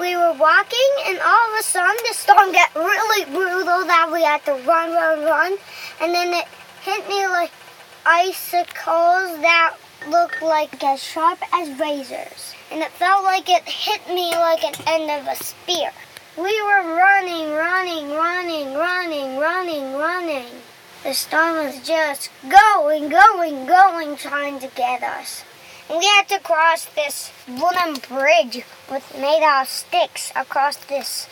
we were walking, and all of a sudden the storm got really brutal that we had to run, run, run, and then it hit me like icicles that looked like as sharp as razors, and it felt like it hit me like an end of a spear. We were running, running, running, running, running, running. The storm was just going, going, going, trying to get us. We had to cross this wooden bridge with made out of sticks across this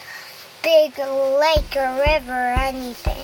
big lake or river or anything.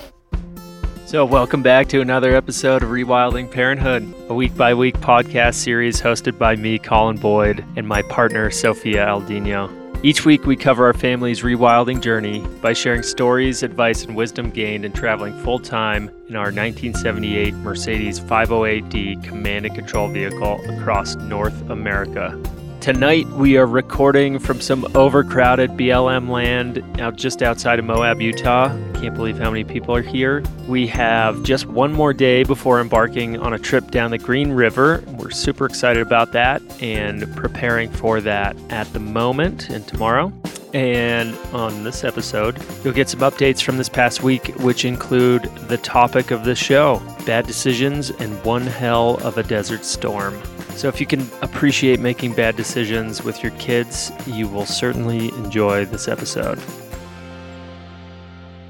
So, welcome back to another episode of Rewilding Parenthood, a week by week podcast series hosted by me, Colin Boyd, and my partner, Sophia Aldino. Each week, we cover our family's rewilding journey by sharing stories, advice, and wisdom gained in traveling full time in our 1978 Mercedes 508D command and control vehicle across North America. Tonight, we are recording from some overcrowded BLM land out just outside of Moab, Utah. Can't believe how many people are here. We have just one more day before embarking on a trip down the Green River. We're super excited about that and preparing for that at the moment and tomorrow. And on this episode, you'll get some updates from this past week, which include the topic of the show bad decisions and one hell of a desert storm. So, if you can appreciate making bad decisions with your kids, you will certainly enjoy this episode.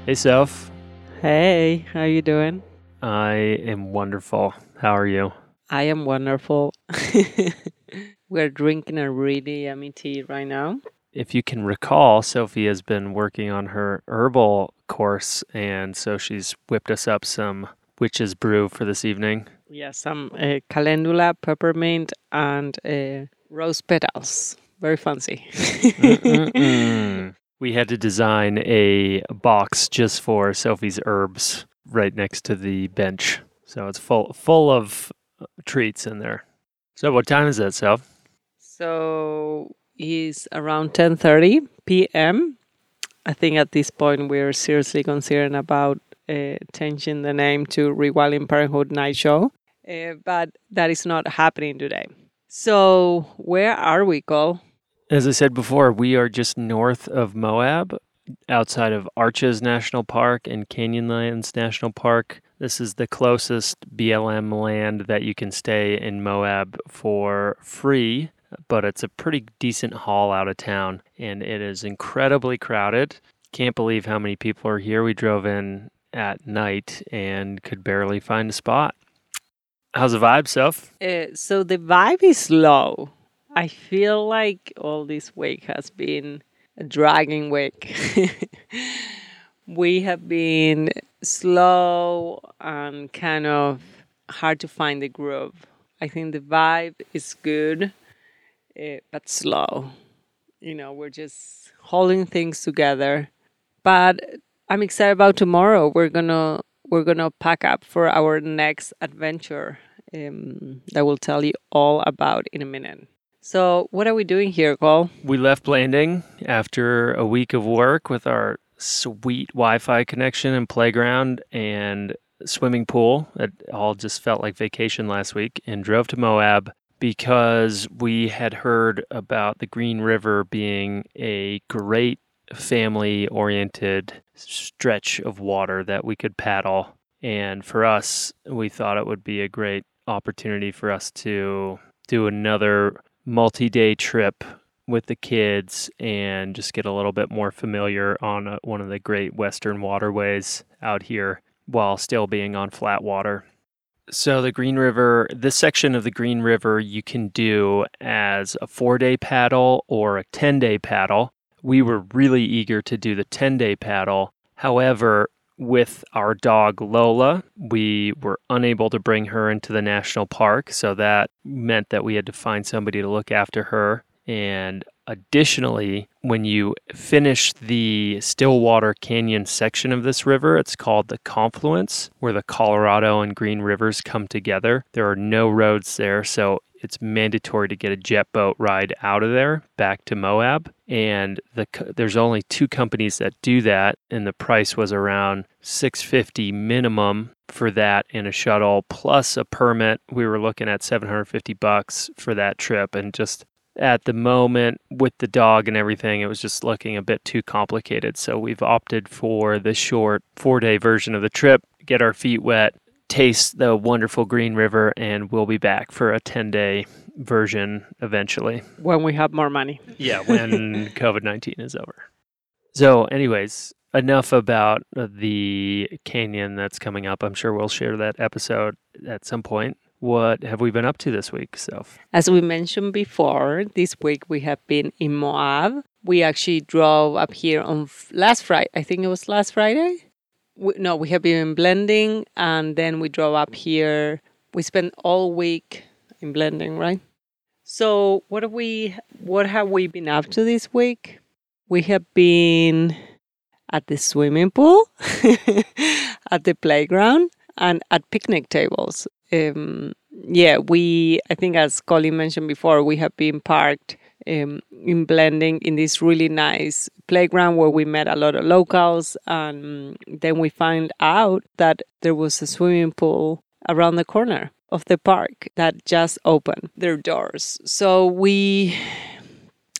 Hey, Soph. Hey, how you doing? I am wonderful. How are you? I am wonderful. We're drinking a really yummy tea right now. If you can recall, Sophie has been working on her herbal course, and so she's whipped us up some witch's brew for this evening. Yeah, some uh, calendula, peppermint, and uh, rose petals. Very fancy. We had to design a box just for Sophie's herbs right next to the bench. So it's full full of uh, treats in there. So what time is it, Soph? so it's around 10:30 p.m. I think at this point we're seriously considering about changing the name to Rewilding Parenthood Night Show, uh, but that is not happening today. So where are we, Cole? As I said before, we are just north of Moab, outside of Arches National Park and Canyonlands National Park. This is the closest BLM land that you can stay in Moab for free, but it's a pretty decent haul out of town and it is incredibly crowded. Can't believe how many people are here. We drove in at night and could barely find a spot. How's the vibe, Soph? Uh, so the vibe is low. I feel like all this week has been a dragging week. we have been slow and kind of hard to find the groove. I think the vibe is good, uh, but slow. You know, we're just holding things together. But I'm excited about tomorrow. We're gonna we're gonna pack up for our next adventure um, that we'll tell you all about in a minute. So, what are we doing here, Cole? We left Blanding after a week of work with our sweet Wi Fi connection and playground and swimming pool. It all just felt like vacation last week and drove to Moab because we had heard about the Green River being a great family oriented stretch of water that we could paddle. And for us, we thought it would be a great opportunity for us to do another multi day trip with the kids and just get a little bit more familiar on a, one of the great western waterways out here while still being on flat water. So, the Green River, this section of the Green River, you can do as a four day paddle or a 10 day paddle. We were really eager to do the 10 day paddle. However, with our dog Lola, we were unable to bring her into the national park. So that meant that we had to find somebody to look after her. And additionally, when you finish the Stillwater Canyon section of this river, it's called the confluence, where the Colorado and Green Rivers come together. There are no roads there. So it's mandatory to get a jet boat ride out of there back to Moab. And the there's only two companies that do that, and the price was around 650 minimum for that in a shuttle plus a permit. We were looking at 750 bucks for that trip, and just at the moment with the dog and everything, it was just looking a bit too complicated. So we've opted for the short four day version of the trip, get our feet wet, taste the wonderful Green River, and we'll be back for a 10 day version eventually. When we have more money. Yeah, when COVID 19 is over. So, anyways, enough about the canyon that's coming up. I'm sure we'll share that episode at some point. What have we been up to this week, Soph? As we mentioned before, this week we have been in Moab. We actually drove up here on f- last Friday. I think it was last Friday. We, no, we have been Blanding and then we drove up here. We spent all week in Blanding, right? So, what have we what have we been up to this week? We have been at the swimming pool, at the playground, and at picnic tables. Um, yeah, we, I think as Colin mentioned before, we have been parked um, in Blanding in this really nice playground where we met a lot of locals. And then we find out that there was a swimming pool around the corner of the park that just opened their doors. So we,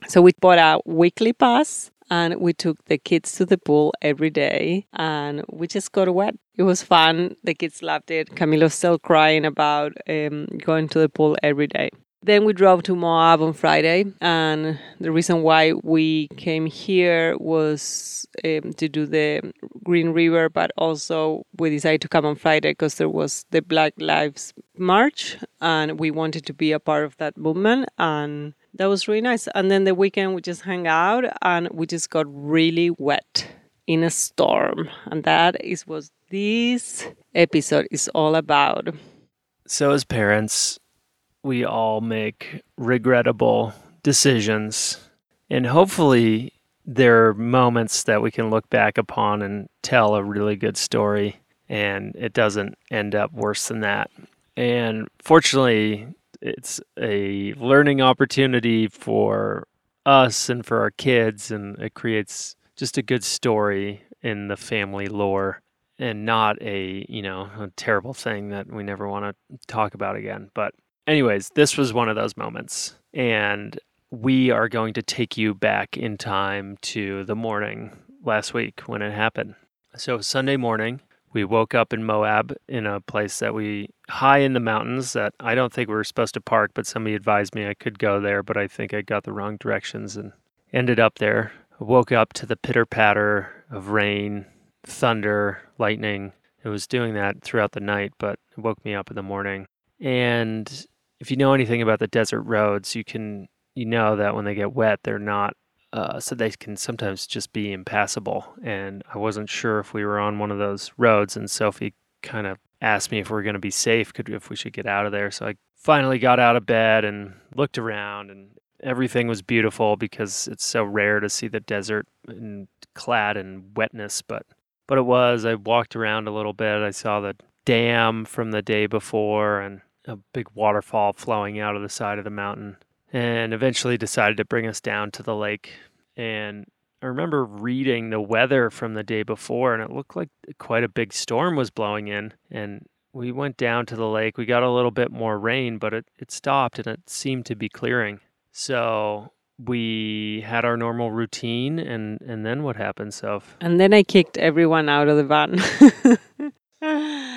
so we bought a weekly pass and we took the kids to the pool every day and we just got wet. It was fun. The kids loved it. Camilo's still crying about um, going to the pool every day. Then we drove to Moab on Friday, and the reason why we came here was um, to do the Green River, but also we decided to come on Friday because there was the Black Lives March, and we wanted to be a part of that movement. And that was really nice. And then the weekend we just hung out and we just got really wet in a storm. And that is what this episode is all about. So, as parents, we all make regrettable decisions. And hopefully, there are moments that we can look back upon and tell a really good story, and it doesn't end up worse than that. And fortunately, it's a learning opportunity for us and for our kids, and it creates just a good story in the family lore and not a you know a terrible thing that we never want to talk about again but anyways this was one of those moments and we are going to take you back in time to the morning last week when it happened so sunday morning we woke up in moab in a place that we high in the mountains that i don't think we were supposed to park but somebody advised me i could go there but i think i got the wrong directions and ended up there woke up to the pitter patter of rain thunder, lightning. It was doing that throughout the night, but it woke me up in the morning. And if you know anything about the desert roads, you can you know that when they get wet, they're not uh, so they can sometimes just be impassable. And I wasn't sure if we were on one of those roads, and Sophie kind of asked me if we are going to be safe, could if we should get out of there. So I finally got out of bed and looked around, and everything was beautiful because it's so rare to see the desert and clad in wetness. But but it was. I walked around a little bit. I saw the dam from the day before and a big waterfall flowing out of the side of the mountain. And eventually decided to bring us down to the lake. And I remember reading the weather from the day before, and it looked like quite a big storm was blowing in. And we went down to the lake. We got a little bit more rain, but it, it stopped and it seemed to be clearing. So we had our normal routine and and then what happened Soph? and then i kicked everyone out of the van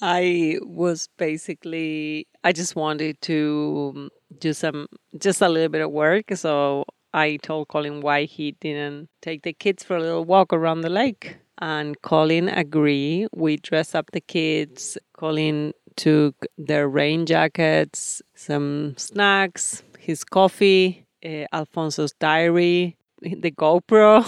i was basically i just wanted to do some just a little bit of work so i told colin why he didn't take the kids for a little walk around the lake and colin agreed. We dressed up the kids. Colin took their rain jackets some snacks his coffee, uh, Alfonso's diary, the GoPro,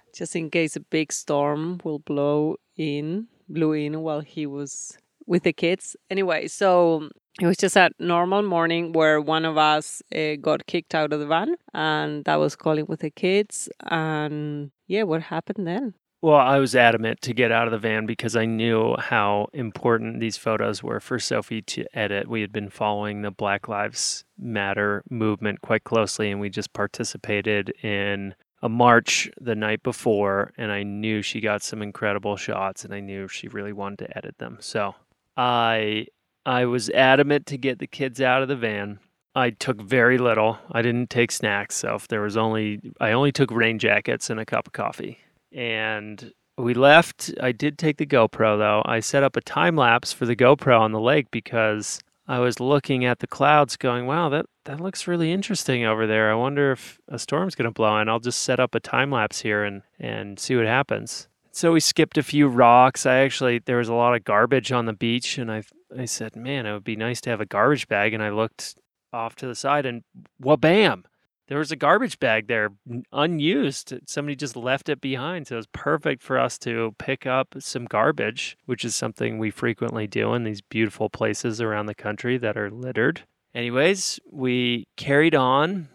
just in case a big storm will blow in, blew in while he was with the kids. Anyway, so it was just a normal morning where one of us uh, got kicked out of the van, and that was Colin with the kids. And yeah, what happened then? Well, I was adamant to get out of the van because I knew how important these photos were for Sophie to edit. We had been following the Black Lives Matter movement quite closely, and we just participated in a march the night before, and I knew she got some incredible shots, and I knew she really wanted to edit them. So I I was adamant to get the kids out of the van, I took very little. I didn't take snacks, so if there was only I only took rain jackets and a cup of coffee. And we left. I did take the GoPro though. I set up a time lapse for the GoPro on the lake because I was looking at the clouds going, "Wow, that that looks really interesting over there. I wonder if a storm's going to blow in. I'll just set up a time lapse here and and see what happens." So we skipped a few rocks. I actually there was a lot of garbage on the beach and I I said, "Man, it would be nice to have a garbage bag." And I looked off to the side and wha-bam there was a garbage bag there unused somebody just left it behind so it was perfect for us to pick up some garbage which is something we frequently do in these beautiful places around the country that are littered anyways we carried on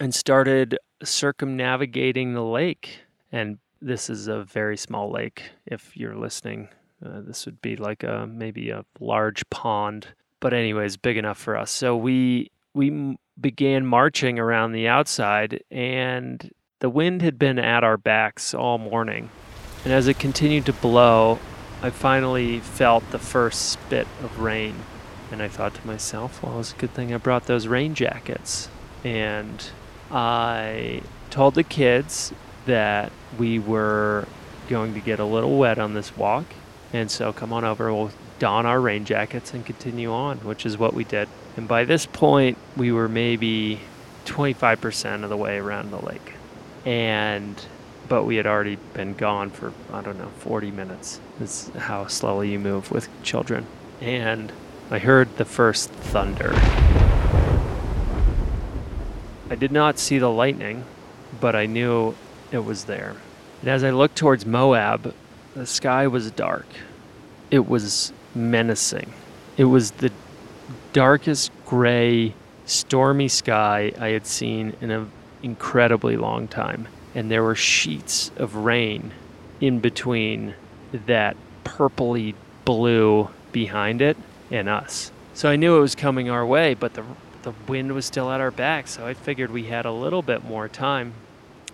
and started circumnavigating the lake and this is a very small lake if you're listening uh, this would be like a maybe a large pond but anyways, big enough for us. So we we began marching around the outside, and the wind had been at our backs all morning. And as it continued to blow, I finally felt the first spit of rain. And I thought to myself, well, it's a good thing I brought those rain jackets. And I told the kids that we were going to get a little wet on this walk. And so come on over, we'll don our rain jackets and continue on, which is what we did. And by this point, we were maybe 25% of the way around the lake. And but we had already been gone for I don't know 40 minutes. Is how slowly you move with children. And I heard the first thunder. I did not see the lightning, but I knew it was there. And as I looked towards Moab, the sky was dark. It was menacing. It was the darkest gray, stormy sky I had seen in an incredibly long time. And there were sheets of rain in between that purpley blue behind it and us. So I knew it was coming our way, but the the wind was still at our back, so I figured we had a little bit more time.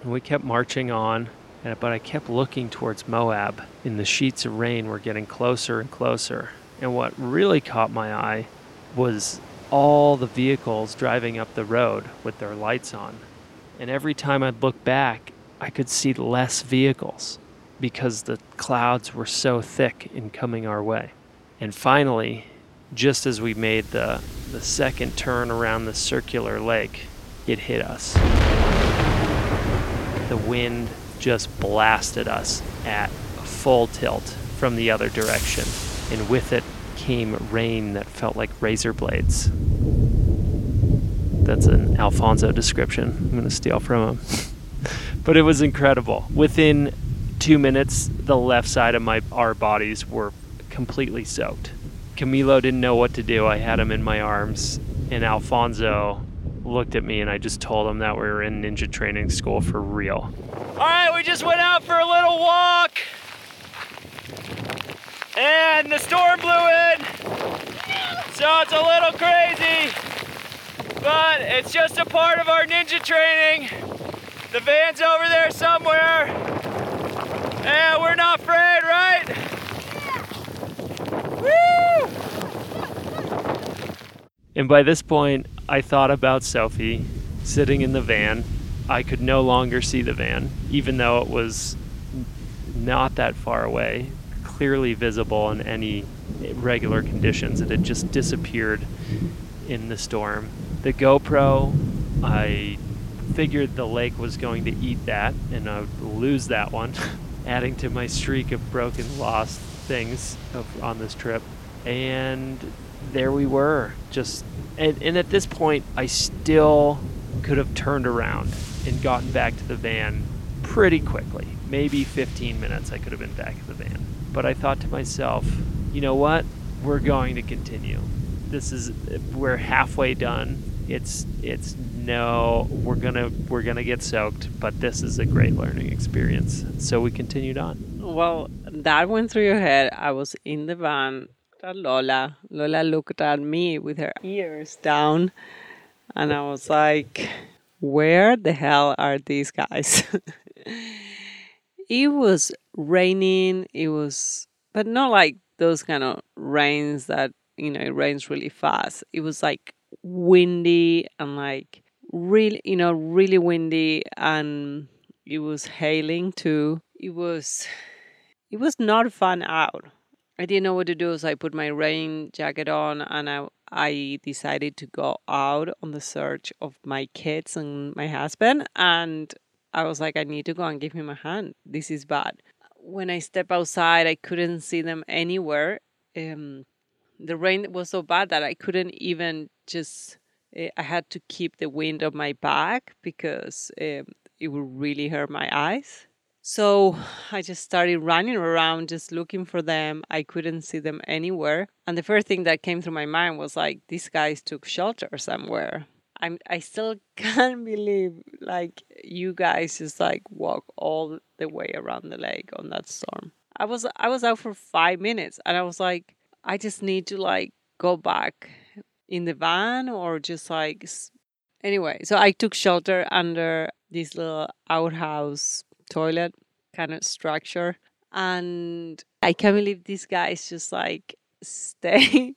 And we kept marching on, but I kept looking towards Moab, and the sheets of rain were getting closer and closer. And what really caught my eye was all the vehicles driving up the road with their lights on. And every time I'd look back, I could see less vehicles because the clouds were so thick in coming our way. And finally, just as we made the, the second turn around the circular lake, it hit us. Wind just blasted us at full tilt from the other direction and with it came rain that felt like razor blades. That's an Alfonso description. I'm going to steal from him. but it was incredible. Within two minutes, the left side of my our bodies were completely soaked. Camilo didn't know what to do. I had him in my arms, and Alfonso looked at me, and I just told him that we were in ninja training school for real. All right, we just went out for a little walk and the storm blew in. So it's a little crazy, but it's just a part of our ninja training. The van's over there somewhere, and we're not afraid, right? Woo! And by this point, I thought about Sophie sitting in the van. I could no longer see the van, even though it was not that far away clearly visible in any regular conditions. It had just disappeared in the storm. The GoPro, I figured the lake was going to eat that and I would lose that one, adding to my streak of broken, lost things of, on this trip. And there we were, just and, and at this point, I still could have turned around and gotten back to the van pretty quickly. Maybe 15 minutes, I could have been back at the van. But I thought to myself, you know what? We're going to continue. This is we're halfway done. It's it's no, we're gonna we're gonna get soaked, but this is a great learning experience. So we continued on. Well, that went through your head. I was in the van. Lola, Lola looked at me with her ears down, and I was like, "Where the hell are these guys?" it was raining. It was, but not like those kind of rains that, you know, it rains really fast. It was like windy and like really, you know, really windy and it was hailing too. It was it was not fun out. I didn't know what to do, so I put my rain jacket on and I I decided to go out on the search of my kids and my husband and I was like I need to go and give him a hand. This is bad. When I step outside, I couldn't see them anywhere. Um, the rain was so bad that I couldn't even just eh, I had to keep the wind on my back because um, it would really hurt my eyes. So I just started running around just looking for them. I couldn't see them anywhere. And the first thing that came through my mind was like, these guys took shelter somewhere. I'm I still can't believe like you guys just like walk all the way around the lake on that storm. I was I was out for five minutes and I was like, I just need to like go back in the van or just like anyway. So I took shelter under this little outhouse toilet kind of structure. And I can't believe these guys just like stay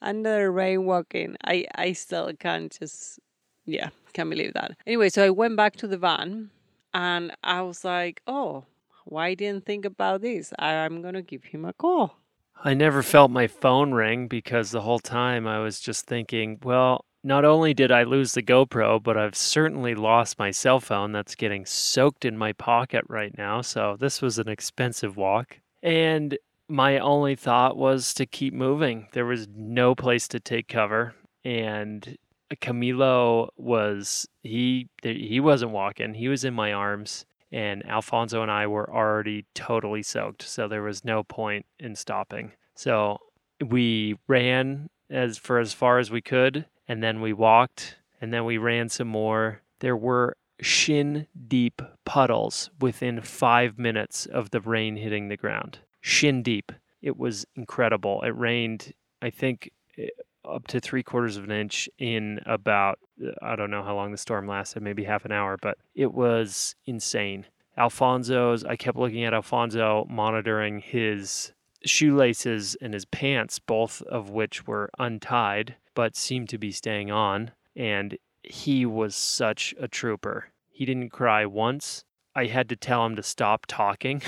under the rain walking. I, I still can't just, yeah, can't believe that. Anyway, so I went back to the van and I was like, oh, why didn't think about this? I'm going to give him a call. I never felt my phone ring because the whole time I was just thinking, well, not only did I lose the GoPro, but I've certainly lost my cell phone that's getting soaked in my pocket right now. So this was an expensive walk. And my only thought was to keep moving. There was no place to take cover. And Camilo was he he wasn't walking. He was in my arms and Alfonso and I were already totally soaked. So there was no point in stopping. So we ran as for as far as we could and then we walked and then we ran some more. There were shin deep puddles within five minutes of the rain hitting the ground. Shin deep. It was incredible. It rained, I think, eh, up to three quarters of an inch in about, eh, I don't know how long the storm lasted, maybe half an hour, but it was insane. Alfonso's, I kept looking at Alfonso monitoring his shoelaces and his pants, both of which were untied but seemed to be staying on. And he was such a trooper. He didn't cry once. I had to tell him to stop talking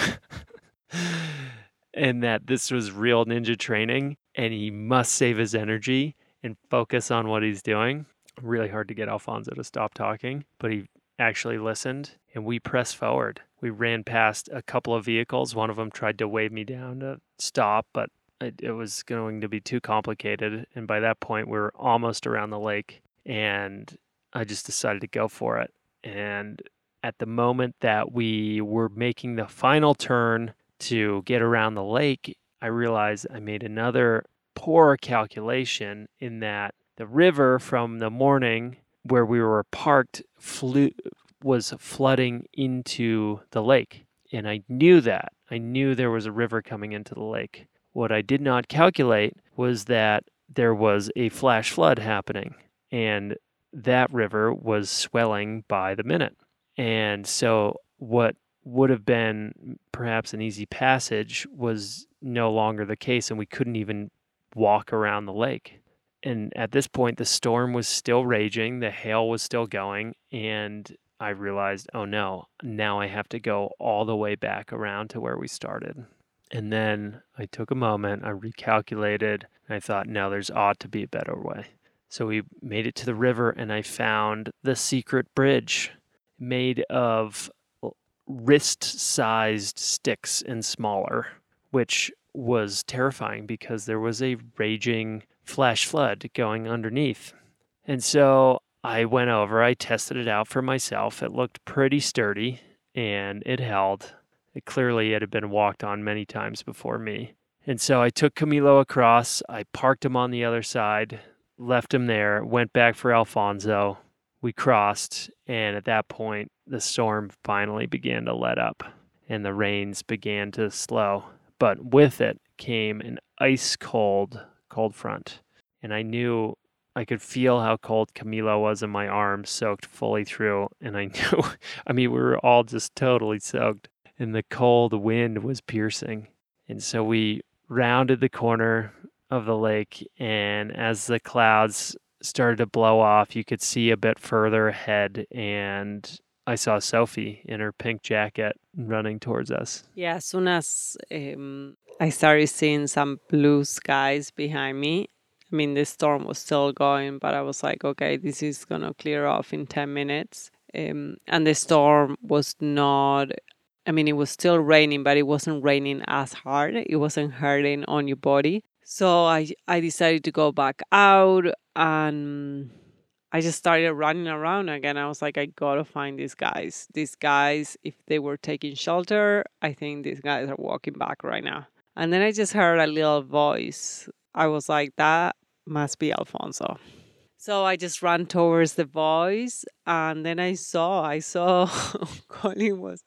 and that this was real ninja training and he must save his energy and focus on what he's doing. Really hard to get Alfonso to stop talking, but he actually listened and we pressed forward. We ran past a couple of vehicles. One of them tried to wave me down to stop, but it, it was going to be too complicated. And by that point, we were almost around the lake, and I just decided to go for it. And at the moment that we were making the final turn to get around the lake, I realized I made another poor calculation in that the river from the morning where we were parked flew, was flooding into the lake. And I knew that. I knew there was a river coming into the lake. What I did not calculate was that there was a flash flood happening and that river was swelling by the minute. And so what would have been perhaps an easy passage was no longer the case and we couldn't even walk around the lake. And at this point the storm was still raging, the hail was still going and I realized, oh no, now I have to go all the way back around to where we started. And then I took a moment, I recalculated, and I thought, no, there's ought to be a better way. So we made it to the river, and I found the secret bridge made of wrist sized sticks and smaller, which was terrifying because there was a raging flash flood going underneath. And so I went over, I tested it out for myself. It looked pretty sturdy and it held. It clearly it had been walked on many times before me. And so I took Camilo across, I parked him on the other side, left him there, went back for Alfonso. We crossed, and at that point, the storm finally began to let up and the rains began to slow. But with it came an ice cold cold front. And I knew I could feel how cold Camilo was in my arms, soaked fully through. And I knew, I mean, we were all just totally soaked and the cold wind was piercing. And so we rounded the corner of the lake, and as the clouds started to blow off. You could see a bit further ahead, and I saw Sophie in her pink jacket running towards us. Yeah, as soon as um, I started seeing some blue skies behind me, I mean, the storm was still going, but I was like, okay, this is going to clear off in 10 minutes. Um, and the storm was not, I mean, it was still raining, but it wasn't raining as hard. It wasn't hurting on your body. So I, I decided to go back out and I just started running around again. I was like, I gotta find these guys. These guys, if they were taking shelter, I think these guys are walking back right now. And then I just heard a little voice. I was like, that must be Alfonso. So I just ran towards the voice, and then I saw, I saw Colin was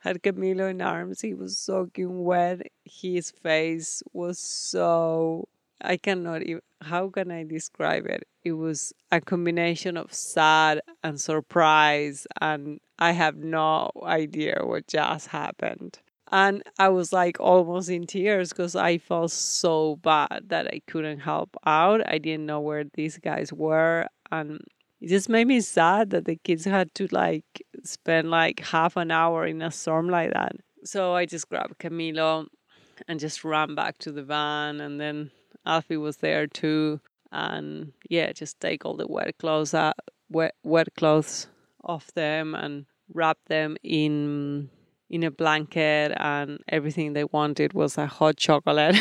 had Camilo in arms. He was soaking wet. His face was so I cannot even. How can I describe it? It was a combination of sad and surprise, and I have no idea what just happened. And I was like almost in tears because I felt so bad that I couldn't help out. I didn't know where these guys were. And it just made me sad that the kids had to like spend like half an hour in a storm like that. So I just grabbed Camilo and just ran back to the van. And then Alfie was there too. And yeah, just take all the wet clothes out, wet, wet clothes off them and wrap them in in a blanket and everything they wanted was a hot chocolate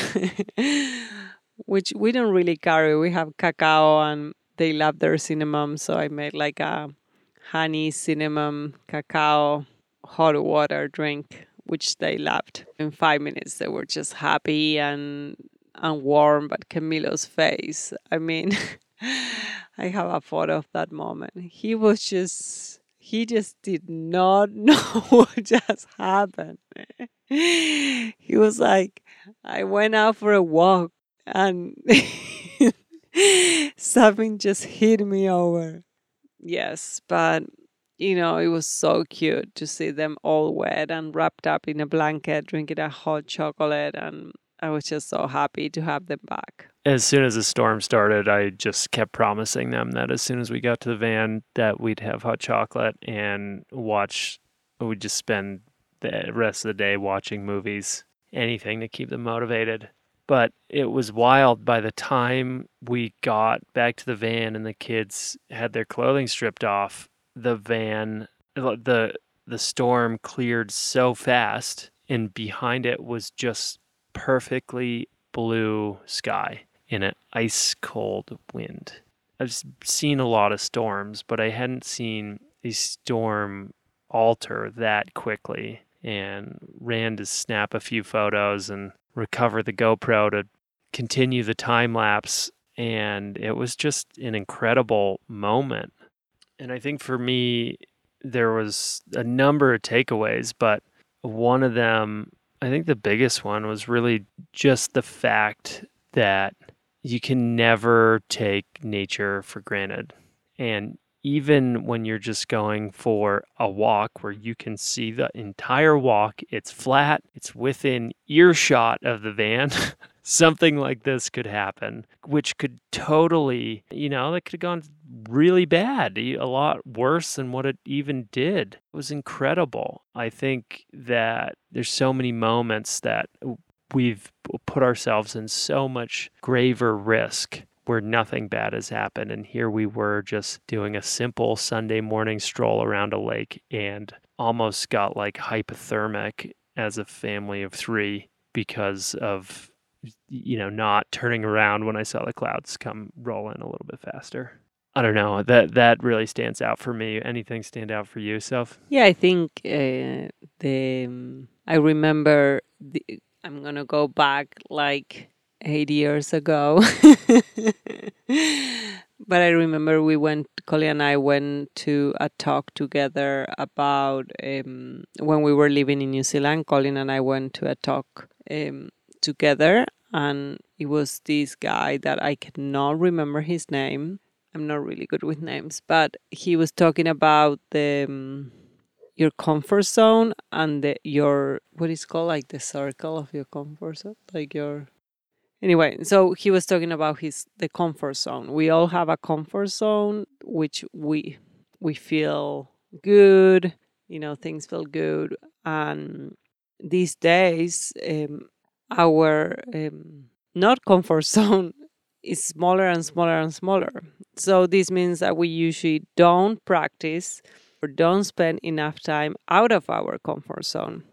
which we don't really carry. We have cacao and they love their cinnamon so i made like a honey cinnamon cacao hot water drink which they loved. In five minutes they were just happy and and warm but camilo's face i mean i have a photo of that moment. He was just he just did not know what just happened. he was like, I went out for a walk and something just hit me over. Yes, but you know, it was so cute to see them all wet and wrapped up in a blanket, drinking a hot chocolate. And I was just so happy to have them back as soon as the storm started, I just kept promising them that as soon as we got to the van, that we'd have hot chocolate and watch. We'd just spend the rest of the day watching movies, anything to keep them motivated. But it was wild. By the time we got back to the van and the kids had their clothing stripped off, the van, the the storm cleared so fast, and behind it was just perfectly blue sky in an ice cold wind. I've seen a lot of storms, but I hadn't seen a storm alter that quickly and ran to snap a few photos and recover the GoPro to continue the time lapse. And it was just an incredible moment. And I think for me, there was a number of takeaways, but one of them, I think the biggest one was really just the fact that you can never take nature for granted. And even when you're just going for a walk where you can see the entire walk, it's flat, it's within earshot of the van. Something like this could happen, which could totally, you know, that could have gone really bad, a lot worse than what it even did. It was incredible. I think that there's so many moments that we've put ourselves in so much graver risk where nothing bad has happened. And here we were just doing a simple Sunday morning stroll around a lake and almost got like hypothermic as a family of three because of, you know, not turning around when I saw the clouds come rolling a little bit faster. I don't know. That that really stands out for me. Anything stand out for you, Soph? Yeah, I think uh, the um, I remember the I'm gonna go back like eight years ago. but I remember we went, Colin and I went to a talk together about um, when we were living in New Zealand. Colin and I went to a talk um, together, and it was this guy that I cannot remember his name. I'm not really good with names, but he was talking about the. Um, your comfort zone and the, your what is called like the circle of your comfort zone like your anyway, so he was talking about his the comfort zone. We all have a comfort zone which we we feel good, you know, things feel good and these days um, our um, not comfort zone is smaller and smaller and smaller. So this means that we usually don't practice or don't spend enough time out of our comfort zone.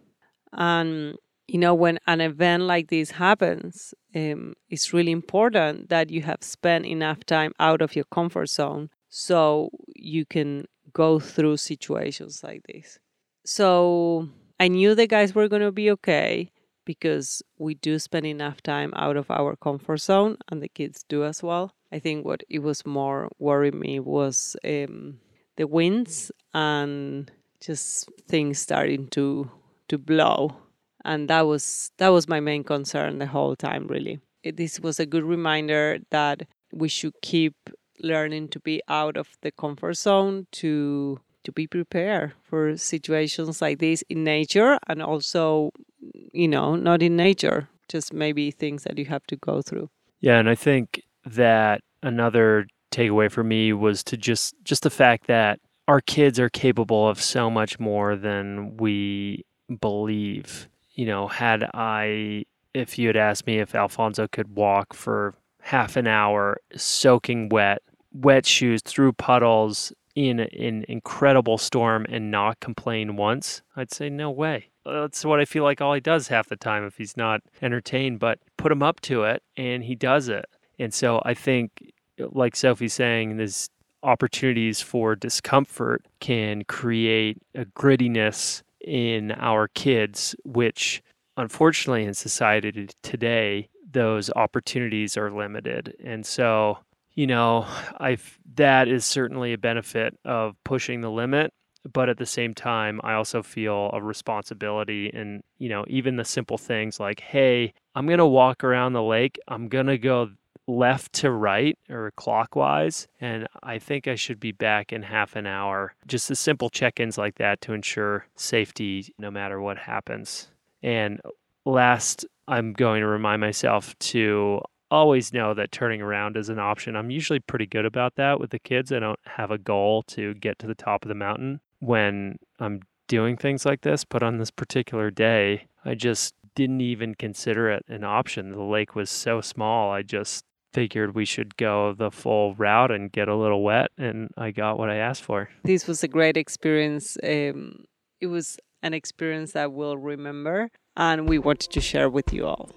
And you know, when an event like this happens, um, it's really important that you have spent enough time out of your comfort zone so you can go through situations like this. So I knew the guys were going to be okay because we do spend enough time out of our comfort zone and the kids do as well. I think what it was more worrying me was um, the winds and just things starting to to blow and that was that was my main concern the whole time really it, this was a good reminder that we should keep learning to be out of the comfort zone to to be prepared for situations like this in nature and also you know not in nature just maybe things that you have to go through yeah and i think that another takeaway for me was to just just the fact that our kids are capable of so much more than we believe you know, had I, if you had asked me if Alfonso could walk for half an hour soaking wet, wet shoes through puddles in an incredible storm and not complain once, I'd say no way. Uh, that's what I feel like all he does half the time if he's not entertained, but put him up to it and he does it. And so I think, uh, like Sophie's saying, there's opportunities for discomfort can create a grittiness in our kids, which unfortunately in society today, those opportunities are limited. And so, you know, I that is certainly a benefit of pushing the limit, but at the same time, I also feel a responsibility and, you know, even the simple things like, hey, I'm going to walk around the lake. I'm going to go left to right or clockwise. And I think I should be back in half an hour. Just the simple check ins like that to ensure safety no matter what happens. And last, I'm going to remind myself to always know that turning around is an option. I'm usually pretty good about that with the kids. I don't have a goal to get to the top of the mountain when I'm doing things like this. But on this particular day, I just didn't even consider it an option. The lake was so small. I just figured we should go the full route and get a little wet, and I got what I asked for. This was a great experience. Um, it was an experience that we'll remember, and we wanted to share with you all.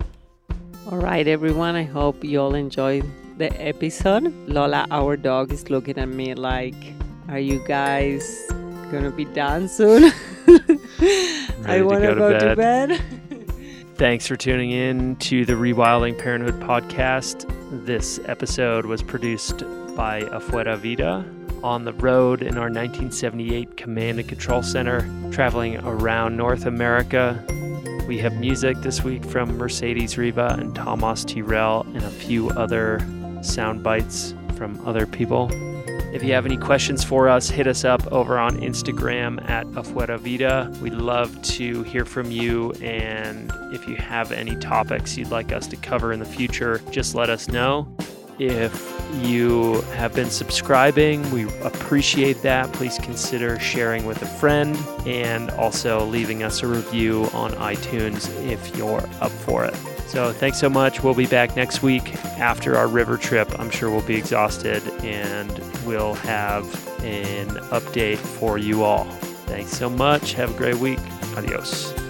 All right, everyone, I hope you all enjoyed the episode. Lola, our dog, is looking at me like, Are you guys gonna be done soon? I want to go, to bed. Thanks for tuning in to the Rewilding Parenthood podcast. This episode was produced by Afuera Vida on the road in our 1978 Command and Control Center, traveling around North America. We have music this week from Mercedes Riva and Thomas Tyrell and a few other sound bites from other people. If you have any questions for us, hit us up over on Instagram at Afuera Vida. We'd love to hear from you. And if you have any topics you'd like us to cover in the future, just let us know. If you have been subscribing, we appreciate that. Please consider sharing with a friend and also leaving us a review on iTunes if you're up for it. So thanks so much. We'll be back next week after our river trip. I'm sure we'll be exhausted and we'll have an update for you all. Thanks so much. Have a great week. Adios.